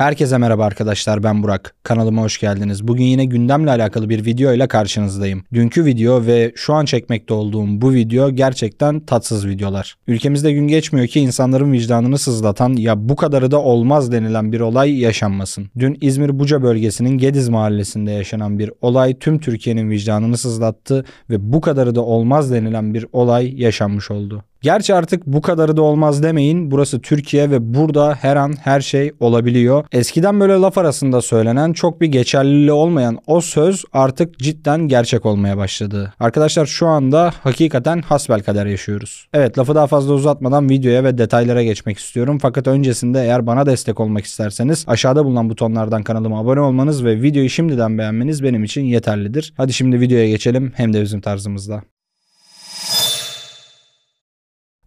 Herkese merhaba arkadaşlar ben Burak. Kanalıma hoş geldiniz. Bugün yine gündemle alakalı bir video ile karşınızdayım. Dünkü video ve şu an çekmekte olduğum bu video gerçekten tatsız videolar. Ülkemizde gün geçmiyor ki insanların vicdanını sızlatan ya bu kadarı da olmaz denilen bir olay yaşanmasın. Dün İzmir Buca bölgesinin Gediz mahallesinde yaşanan bir olay tüm Türkiye'nin vicdanını sızlattı ve bu kadarı da olmaz denilen bir olay yaşanmış oldu. Gerçi artık bu kadarı da olmaz demeyin. Burası Türkiye ve burada her an her şey olabiliyor. Eskiden böyle laf arasında söylenen çok bir geçerliliği olmayan o söz artık cidden gerçek olmaya başladı. Arkadaşlar şu anda hakikaten hasbel kader yaşıyoruz. Evet lafı daha fazla uzatmadan videoya ve detaylara geçmek istiyorum. Fakat öncesinde eğer bana destek olmak isterseniz aşağıda bulunan butonlardan kanalıma abone olmanız ve videoyu şimdiden beğenmeniz benim için yeterlidir. Hadi şimdi videoya geçelim hem de bizim tarzımızda.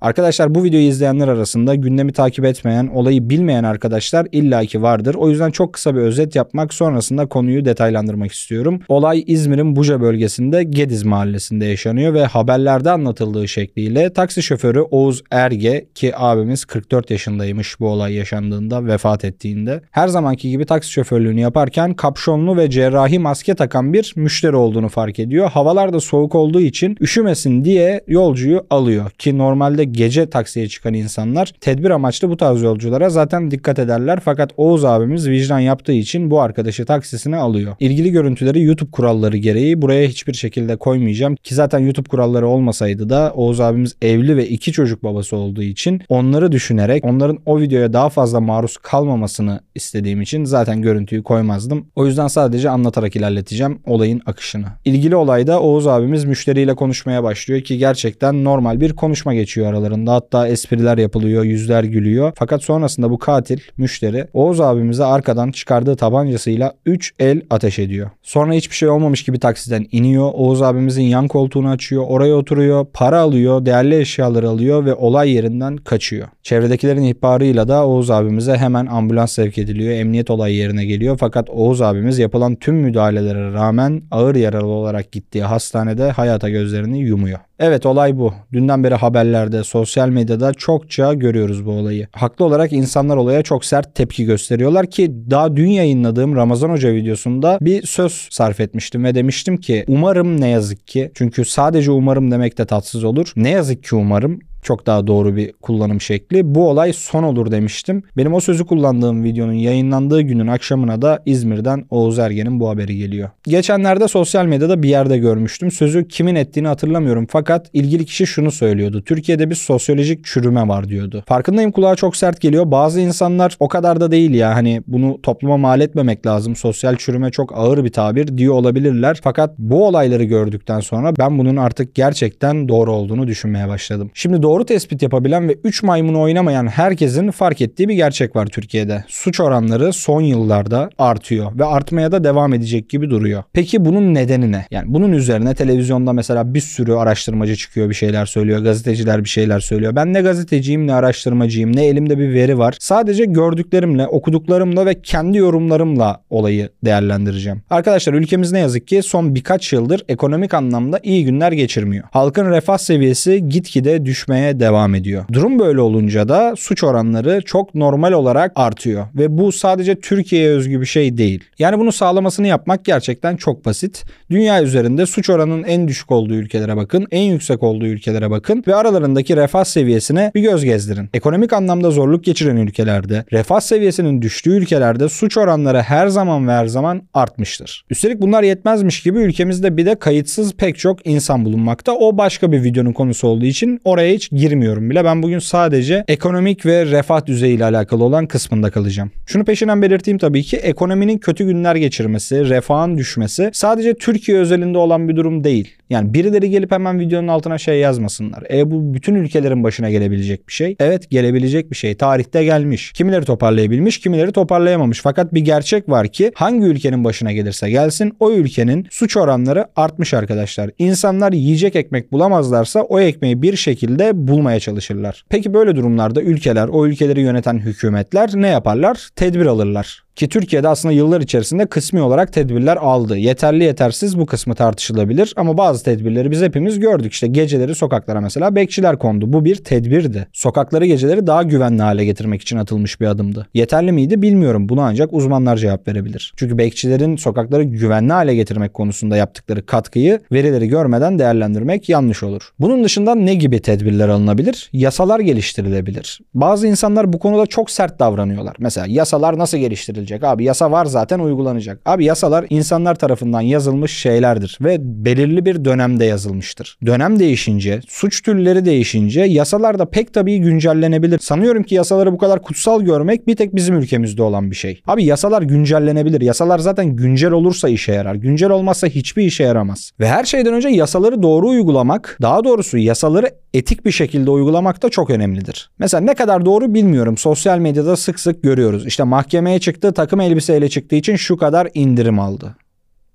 Arkadaşlar bu videoyu izleyenler arasında gündemi takip etmeyen, olayı bilmeyen arkadaşlar illaki vardır. O yüzden çok kısa bir özet yapmak sonrasında konuyu detaylandırmak istiyorum. Olay İzmir'in Buca bölgesinde Gediz mahallesinde yaşanıyor ve haberlerde anlatıldığı şekliyle taksi şoförü Oğuz Erge ki abimiz 44 yaşındaymış bu olay yaşandığında vefat ettiğinde. Her zamanki gibi taksi şoförlüğünü yaparken kapşonlu ve cerrahi maske takan bir müşteri olduğunu fark ediyor. Havalar da soğuk olduğu için üşümesin diye yolcuyu alıyor ki normalde gece taksiye çıkan insanlar tedbir amaçlı bu tarz yolculara zaten dikkat ederler. Fakat Oğuz abimiz vicdan yaptığı için bu arkadaşı taksisine alıyor. İlgili görüntüleri YouTube kuralları gereği buraya hiçbir şekilde koymayacağım. Ki zaten YouTube kuralları olmasaydı da Oğuz abimiz evli ve iki çocuk babası olduğu için onları düşünerek onların o videoya daha fazla maruz kalmamasını istediğim için zaten görüntüyü koymazdım. O yüzden sadece anlatarak ilerleteceğim olayın akışını. İlgili olayda Oğuz abimiz müşteriyle konuşmaya başlıyor ki gerçekten normal bir konuşma geçiyor aralarında aralarında. Hatta espriler yapılıyor, yüzler gülüyor. Fakat sonrasında bu katil, müşteri Oğuz abimize arkadan çıkardığı tabancasıyla 3 el ateş ediyor. Sonra hiçbir şey olmamış gibi taksiden iniyor. Oğuz abimizin yan koltuğunu açıyor. Oraya oturuyor. Para alıyor. Değerli eşyaları alıyor ve olay yerinden kaçıyor. Çevredekilerin ihbarıyla da Oğuz abimize hemen ambulans sevk ediliyor. Emniyet olay yerine geliyor. Fakat Oğuz abimiz yapılan tüm müdahalelere rağmen ağır yaralı olarak gittiği hastanede hayata gözlerini yumuyor. Evet olay bu. Dünden beri haberlerde, sosyal medyada çokça görüyoruz bu olayı. Haklı olarak insanlar olaya çok sert tepki gösteriyorlar ki daha dün yayınladığım Ramazan Hoca videosunda bir söz sarf etmiştim ve demiştim ki umarım ne yazık ki çünkü sadece umarım demek de tatsız olur. Ne yazık ki umarım çok daha doğru bir kullanım şekli. Bu olay son olur demiştim. Benim o sözü kullandığım videonun yayınlandığı günün akşamına da İzmir'den Oğuz Ergen'in bu haberi geliyor. Geçenlerde sosyal medyada bir yerde görmüştüm. Sözü kimin ettiğini hatırlamıyorum fakat ilgili kişi şunu söylüyordu. Türkiye'de bir sosyolojik çürüme var diyordu. Farkındayım kulağa çok sert geliyor. Bazı insanlar o kadar da değil ya hani bunu topluma mal etmemek lazım. Sosyal çürüme çok ağır bir tabir diyor olabilirler. Fakat bu olayları gördükten sonra ben bunun artık gerçekten doğru olduğunu düşünmeye başladım. Şimdi doğru doğru tespit yapabilen ve 3 maymunu oynamayan herkesin fark ettiği bir gerçek var Türkiye'de. Suç oranları son yıllarda artıyor ve artmaya da devam edecek gibi duruyor. Peki bunun nedeni ne? Yani bunun üzerine televizyonda mesela bir sürü araştırmacı çıkıyor bir şeyler söylüyor. Gazeteciler bir şeyler söylüyor. Ben ne gazeteciyim ne araştırmacıyım ne elimde bir veri var. Sadece gördüklerimle, okuduklarımla ve kendi yorumlarımla olayı değerlendireceğim. Arkadaşlar ülkemiz ne yazık ki son birkaç yıldır ekonomik anlamda iyi günler geçirmiyor. Halkın refah seviyesi gitgide düşmeye artmaya devam ediyor. Durum böyle olunca da suç oranları çok normal olarak artıyor ve bu sadece Türkiye'ye özgü bir şey değil. Yani bunu sağlamasını yapmak gerçekten çok basit. Dünya üzerinde suç oranının en düşük olduğu ülkelere bakın, en yüksek olduğu ülkelere bakın ve aralarındaki refah seviyesine bir göz gezdirin. Ekonomik anlamda zorluk geçiren ülkelerde, refah seviyesinin düştüğü ülkelerde suç oranları her zaman ve her zaman artmıştır. Üstelik bunlar yetmezmiş gibi ülkemizde bir de kayıtsız pek çok insan bulunmakta. O başka bir videonun konusu olduğu için oraya hiç girmiyorum bile. Ben bugün sadece ekonomik ve refah düzeyi ile alakalı olan kısmında kalacağım. Şunu peşinden belirteyim tabii ki ekonominin kötü günler geçirmesi, refahın düşmesi sadece Türkiye özelinde olan bir durum değil. Yani birileri gelip hemen videonun altına şey yazmasınlar. E bu bütün ülkelerin başına gelebilecek bir şey. Evet gelebilecek bir şey. Tarihte gelmiş. Kimileri toparlayabilmiş, kimileri toparlayamamış. Fakat bir gerçek var ki hangi ülkenin başına gelirse gelsin o ülkenin suç oranları artmış arkadaşlar. İnsanlar yiyecek ekmek bulamazlarsa o ekmeği bir şekilde bulmaya çalışırlar. Peki böyle durumlarda ülkeler, o ülkeleri yöneten hükümetler ne yaparlar? Tedbir alırlar. Ki Türkiye'de aslında yıllar içerisinde kısmi olarak tedbirler aldı. Yeterli yetersiz bu kısmı tartışılabilir ama bazı tedbirleri biz hepimiz gördük. İşte geceleri sokaklara mesela bekçiler kondu. Bu bir tedbirdi. Sokakları geceleri daha güvenli hale getirmek için atılmış bir adımdı. Yeterli miydi bilmiyorum. Bunu ancak uzmanlar cevap verebilir. Çünkü bekçilerin sokakları güvenli hale getirmek konusunda yaptıkları katkıyı verileri görmeden değerlendirmek yanlış olur. Bunun dışında ne gibi tedbirler alınabilir? Yasalar geliştirilebilir. Bazı insanlar bu konuda çok sert davranıyorlar. Mesela yasalar nasıl geliştirilecek? Abi yasa var zaten uygulanacak. Abi yasalar insanlar tarafından yazılmış şeylerdir ve belirli bir dönemde yazılmıştır. Dönem değişince, suç türleri değişince yasalar da pek tabii güncellenebilir. Sanıyorum ki yasaları bu kadar kutsal görmek bir tek bizim ülkemizde olan bir şey. Abi yasalar güncellenebilir. Yasalar zaten güncel olursa işe yarar. Güncel olmazsa hiçbir işe yaramaz. Ve her şeyden önce yasaları doğru uygulamak, daha doğrusu yasaları etik bir şekilde uygulamak da çok önemlidir. Mesela ne kadar doğru bilmiyorum. Sosyal medyada sık sık görüyoruz. İşte mahkemeye çıktı, takım elbiseyle çıktığı için şu kadar indirim aldı.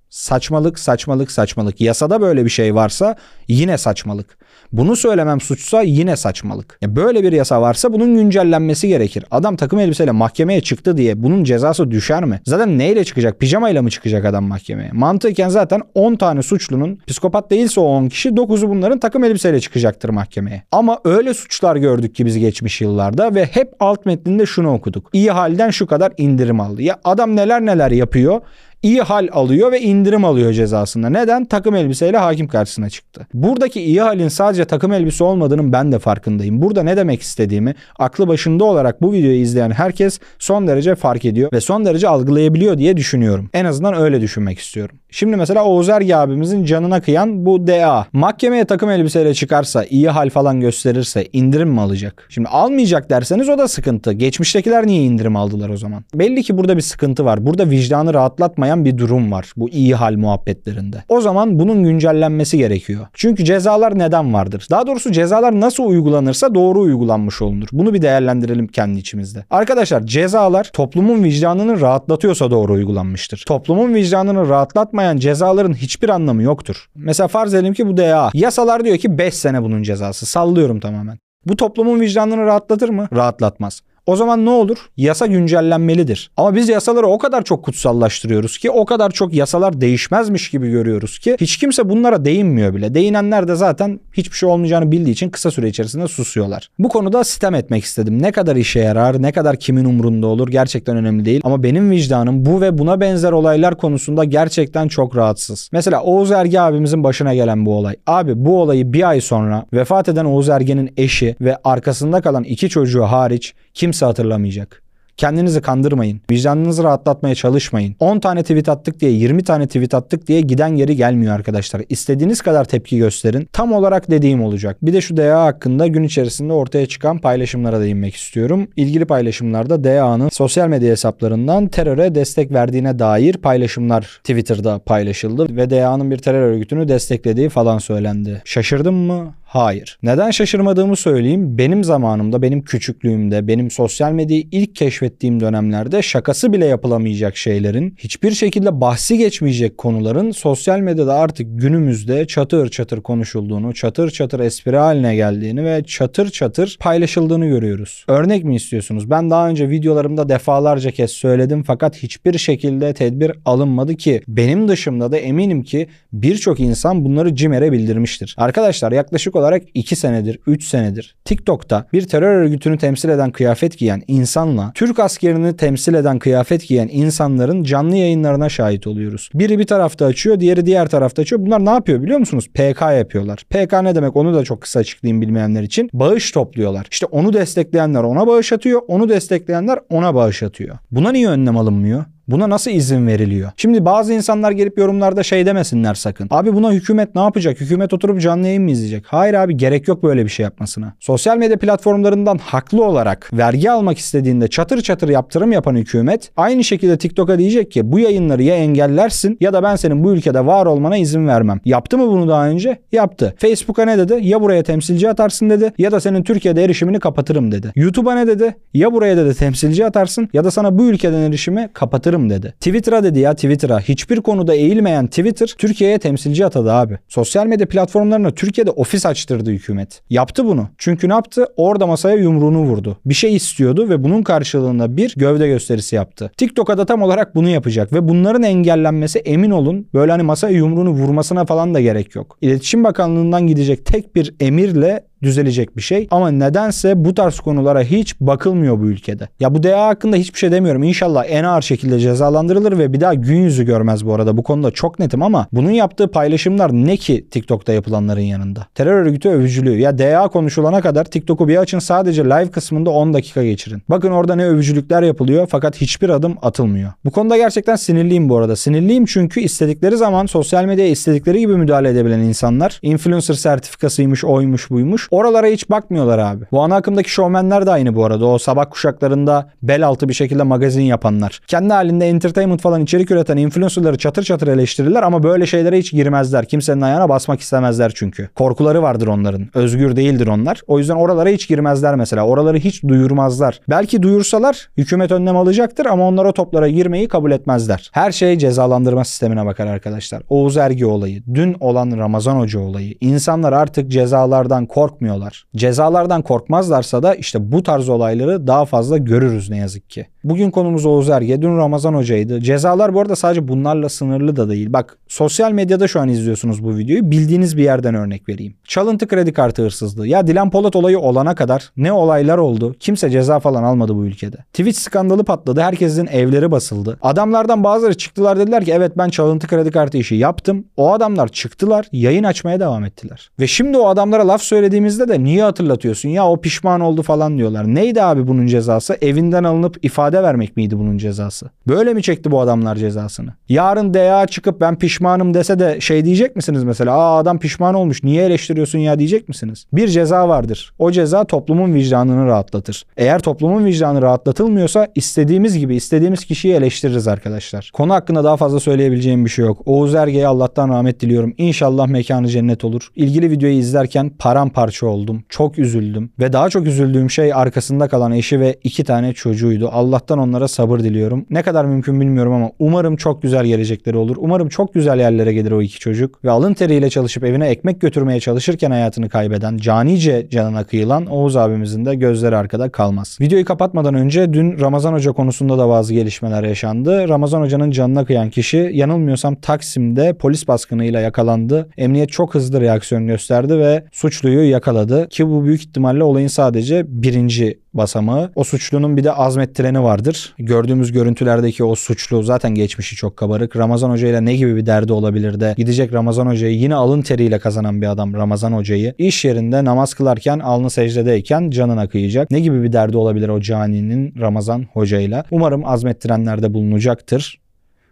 Saçmalık, saçmalık, saçmalık. Yasada böyle bir şey varsa yine saçmalık. Bunu söylemem suçsa yine saçmalık. Ya böyle bir yasa varsa bunun güncellenmesi gerekir. Adam takım elbiseyle mahkemeye çıktı diye bunun cezası düşer mi? Zaten neyle çıkacak? Pijamayla mı çıkacak adam mahkemeye? Mantıken zaten 10 tane suçlunun psikopat değilse o 10 kişi 9'u bunların takım elbiseyle çıkacaktır mahkemeye. Ama öyle suçlar gördük ki biz geçmiş yıllarda ve hep alt metninde şunu okuduk. İyi halden şu kadar indirim aldı. Ya adam neler neler yapıyor iyi hal alıyor ve indirim alıyor cezasında. Neden? Takım elbiseyle hakim karşısına çıktı. Buradaki iyi halin sadece takım elbise olmadığının ben de farkındayım. Burada ne demek istediğimi aklı başında olarak bu videoyu izleyen herkes son derece fark ediyor ve son derece algılayabiliyor diye düşünüyorum. En azından öyle düşünmek istiyorum. Şimdi mesela Oğuz Ergi abimizin canına kıyan bu DA. Mahkemeye takım elbiseyle çıkarsa, iyi hal falan gösterirse indirim mi alacak? Şimdi almayacak derseniz o da sıkıntı. Geçmiştekiler niye indirim aldılar o zaman? Belli ki burada bir sıkıntı var. Burada vicdanı rahatlatmayan bir durum var bu iyi hal muhabbetlerinde. O zaman bunun güncellenmesi gerekiyor. Çünkü cezalar neden vardır? Daha doğrusu cezalar nasıl uygulanırsa doğru uygulanmış olunur. Bunu bir değerlendirelim kendi içimizde. Arkadaşlar cezalar toplumun vicdanını rahatlatıyorsa doğru uygulanmıştır. Toplumun vicdanını rahatlatma yapmayan cezaların hiçbir anlamı yoktur. Mesela farz edelim ki bu DA. Yasalar diyor ki 5 sene bunun cezası. Sallıyorum tamamen. Bu toplumun vicdanını rahatlatır mı? Rahatlatmaz. O zaman ne olur? Yasa güncellenmelidir. Ama biz yasaları o kadar çok kutsallaştırıyoruz ki o kadar çok yasalar değişmezmiş gibi görüyoruz ki hiç kimse bunlara değinmiyor bile. Değinenler de zaten hiçbir şey olmayacağını bildiği için kısa süre içerisinde susuyorlar. Bu konuda sitem etmek istedim. Ne kadar işe yarar, ne kadar kimin umrunda olur gerçekten önemli değil. Ama benim vicdanım bu ve buna benzer olaylar konusunda gerçekten çok rahatsız. Mesela Oğuz Ergi abimizin başına gelen bu olay. Abi bu olayı bir ay sonra vefat eden Oğuz Ergen'in eşi ve arkasında kalan iki çocuğu hariç kimse hatırlamayacak. Kendinizi kandırmayın. Vicdanınızı rahatlatmaya çalışmayın. 10 tane tweet attık diye 20 tane tweet attık diye giden geri gelmiyor arkadaşlar. İstediğiniz kadar tepki gösterin. Tam olarak dediğim olacak. Bir de şu DA hakkında gün içerisinde ortaya çıkan paylaşımlara değinmek istiyorum. İlgili paylaşımlarda DA'nın sosyal medya hesaplarından teröre destek verdiğine dair paylaşımlar Twitter'da paylaşıldı ve DA'nın bir terör örgütünü desteklediği falan söylendi. Şaşırdım mı? Hayır. Neden şaşırmadığımı söyleyeyim. Benim zamanımda, benim küçüklüğümde, benim sosyal medyayı ilk keşfettiğim dönemlerde şakası bile yapılamayacak şeylerin, hiçbir şekilde bahsi geçmeyecek konuların sosyal medyada artık günümüzde çatır çatır konuşulduğunu, çatır çatır espri haline geldiğini ve çatır çatır paylaşıldığını görüyoruz. Örnek mi istiyorsunuz? Ben daha önce videolarımda defalarca kez söyledim fakat hiçbir şekilde tedbir alınmadı ki benim dışımda da eminim ki birçok insan bunları CİMER'e bildirmiştir. Arkadaşlar yaklaşık olarak 2 senedir, 3 senedir TikTok'ta bir terör örgütünü temsil eden kıyafet giyen insanla Türk askerini temsil eden kıyafet giyen insanların canlı yayınlarına şahit oluyoruz. Biri bir tarafta açıyor, diğeri diğer tarafta açıyor. Bunlar ne yapıyor biliyor musunuz? PK yapıyorlar. PK ne demek onu da çok kısa açıklayayım bilmeyenler için. Bağış topluyorlar. İşte onu destekleyenler ona bağış atıyor, onu destekleyenler ona bağış atıyor. Buna niye önlem alınmıyor? Buna nasıl izin veriliyor? Şimdi bazı insanlar gelip yorumlarda şey demesinler sakın. Abi buna hükümet ne yapacak? Hükümet oturup canlı yayın mı izleyecek? Hayır abi gerek yok böyle bir şey yapmasına. Sosyal medya platformlarından haklı olarak vergi almak istediğinde çatır çatır yaptırım yapan hükümet aynı şekilde TikTok'a diyecek ki bu yayınları ya engellersin ya da ben senin bu ülkede var olmana izin vermem. Yaptı mı bunu daha önce? Yaptı. Facebook'a ne dedi? Ya buraya temsilci atarsın dedi ya da senin Türkiye'de erişimini kapatırım dedi. YouTube'a ne dedi? Ya buraya dedi temsilci atarsın ya da sana bu ülkeden erişimi kapatırım paylaşırım dedi. Twitter'a dedi ya Twitter'a. Hiçbir konuda eğilmeyen Twitter Türkiye'ye temsilci atadı abi. Sosyal medya platformlarına Türkiye'de ofis açtırdı hükümet. Yaptı bunu. Çünkü ne yaptı? Orada masaya yumruğunu vurdu. Bir şey istiyordu ve bunun karşılığında bir gövde gösterisi yaptı. TikTok'a da tam olarak bunu yapacak ve bunların engellenmesi emin olun böyle hani masaya yumruğunu vurmasına falan da gerek yok. İletişim Bakanlığı'ndan gidecek tek bir emirle düzelecek bir şey. Ama nedense bu tarz konulara hiç bakılmıyor bu ülkede. Ya bu DA hakkında hiçbir şey demiyorum. İnşallah en ağır şekilde cezalandırılır ve bir daha gün yüzü görmez bu arada. Bu konuda çok netim ama bunun yaptığı paylaşımlar ne ki TikTok'ta yapılanların yanında? Terör örgütü övücülüğü. Ya DA konuşulana kadar TikTok'u bir açın sadece live kısmında 10 dakika geçirin. Bakın orada ne övücülükler yapılıyor fakat hiçbir adım atılmıyor. Bu konuda gerçekten sinirliyim bu arada. Sinirliyim çünkü istedikleri zaman sosyal medyaya istedikleri gibi müdahale edebilen insanlar influencer sertifikasıymış, oymuş, buymuş Oralara hiç bakmıyorlar abi. Bu ana akımdaki şovmenler de aynı bu arada. O sabah kuşaklarında bel altı bir şekilde magazin yapanlar. Kendi halinde entertainment falan içerik üreten influencerları çatır çatır eleştirirler ama böyle şeylere hiç girmezler. Kimsenin ayağına basmak istemezler çünkü. Korkuları vardır onların. Özgür değildir onlar. O yüzden oralara hiç girmezler mesela. Oraları hiç duyurmazlar. Belki duyursalar hükümet önlem alacaktır ama onlar o toplara girmeyi kabul etmezler. Her şey cezalandırma sistemine bakar arkadaşlar. Oğuz Ergi olayı, dün olan Ramazan Hoca olayı. İnsanlar artık cezalardan kork korkmuyorlar. Cezalardan korkmazlarsa da işte bu tarz olayları daha fazla görürüz ne yazık ki. Bugün konumuz Oğuz Erge, dün Ramazan Hoca'ydı. Cezalar bu arada sadece bunlarla sınırlı da değil. Bak sosyal medyada şu an izliyorsunuz bu videoyu. Bildiğiniz bir yerden örnek vereyim. Çalıntı kredi kartı hırsızlığı. Ya Dilan Polat olayı olana kadar ne olaylar oldu? Kimse ceza falan almadı bu ülkede. Twitch skandalı patladı. Herkesin evleri basıldı. Adamlardan bazıları çıktılar dediler ki evet ben çalıntı kredi kartı işi yaptım. O adamlar çıktılar yayın açmaya devam ettiler. Ve şimdi o adamlara laf söylediğimizde de niye hatırlatıyorsun? Ya o pişman oldu falan diyorlar. Neydi abi bunun cezası? Evinden alınıp ifade vermek miydi bunun cezası? Böyle mi çekti bu adamlar cezasını? Yarın DA çıkıp ben pişmanım dese de şey diyecek misiniz mesela? Aa adam pişman olmuş niye eleştiriyorsun ya diyecek misiniz? Bir ceza vardır. O ceza toplumun vicdanını rahatlatır. Eğer toplumun vicdanı rahatlatılmıyorsa istediğimiz gibi istediğimiz kişiyi eleştiririz arkadaşlar. Konu hakkında daha fazla söyleyebileceğim bir şey yok. Oğuz Erge'ye Allah'tan rahmet diliyorum. İnşallah mekanı cennet olur. İlgili videoyu izlerken paramparça oldum. Çok üzüldüm. Ve daha çok üzüldüğüm şey arkasında kalan eşi ve iki tane çocuğuydu. Allah'tan onlara sabır diliyorum. Ne kadar mümkün bilmiyorum ama umarım çok güzel gelecekleri olur. Umarım çok güzel yerlere gelir o iki çocuk. Ve alın teriyle çalışıp evine ekmek götürmeye çalışırken hayatını kaybeden, canice canına kıyılan Oğuz abimizin de gözleri arkada kalmaz. Videoyu kapatmadan önce dün Ramazan Hoca konusunda da bazı gelişmeler yaşandı. Ramazan Hoca'nın canına kıyan kişi yanılmıyorsam Taksim'de polis baskınıyla yakalandı. Emniyet çok hızlı reaksiyon gösterdi ve suçluyu yakaladı. Ki bu büyük ihtimalle olayın sadece birinci basamağı. O suçlunun bir de azmettireni vardır. Gördüğümüz görüntülerdeki o suçlu zaten geçmişi çok kabarık. Ramazan Hoca ile ne gibi bir derdi olabilir de gidecek Ramazan Hoca'yı yine alın teriyle kazanan bir adam Ramazan Hoca'yı iş yerinde namaz kılarken alnı secdedeyken canına kıyacak. Ne gibi bir derdi olabilir o caninin Ramazan Hoca'yla? Umarım azmettirenlerde bulunacaktır.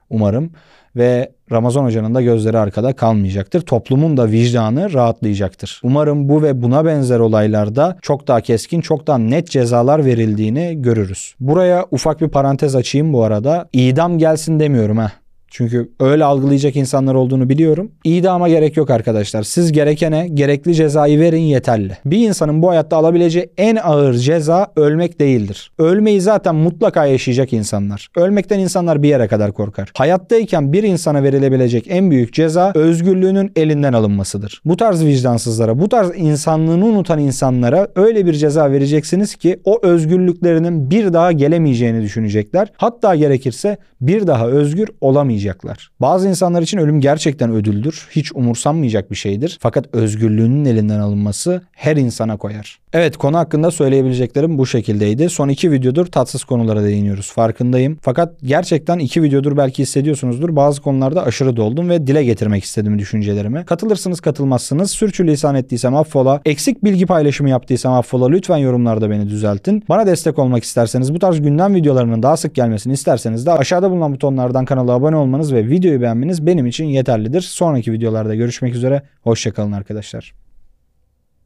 Umarım ve Ramazan Hoca'nın da gözleri arkada kalmayacaktır. Toplumun da vicdanı rahatlayacaktır. Umarım bu ve buna benzer olaylarda çok daha keskin, çok daha net cezalar verildiğini görürüz. Buraya ufak bir parantez açayım bu arada. İdam gelsin demiyorum ha. Çünkü öyle algılayacak insanlar olduğunu biliyorum. İdama gerek yok arkadaşlar. Siz gerekene gerekli cezayı verin yeterli. Bir insanın bu hayatta alabileceği en ağır ceza ölmek değildir. Ölmeyi zaten mutlaka yaşayacak insanlar. Ölmekten insanlar bir yere kadar korkar. Hayattayken bir insana verilebilecek en büyük ceza özgürlüğünün elinden alınmasıdır. Bu tarz vicdansızlara, bu tarz insanlığını unutan insanlara öyle bir ceza vereceksiniz ki o özgürlüklerinin bir daha gelemeyeceğini düşünecekler. Hatta gerekirse bir daha özgür olamayacaklar yaşayacaklar. Bazı insanlar için ölüm gerçekten ödüldür. Hiç umursanmayacak bir şeydir. Fakat özgürlüğünün elinden alınması her insana koyar. Evet konu hakkında söyleyebileceklerim bu şekildeydi. Son iki videodur tatsız konulara değiniyoruz farkındayım. Fakat gerçekten iki videodur belki hissediyorsunuzdur. Bazı konularda aşırı doldum ve dile getirmek istedim düşüncelerimi. Katılırsınız katılmazsınız. Sürçülisan ettiysem affola. Eksik bilgi paylaşımı yaptıysam affola. Lütfen yorumlarda beni düzeltin. Bana destek olmak isterseniz bu tarz gündem videolarının daha sık gelmesini isterseniz de aşağıda bulunan butonlardan kanala abone olmanız ve videoyu beğenmeniz benim için yeterlidir. Sonraki videolarda görüşmek üzere. Hoşçakalın arkadaşlar.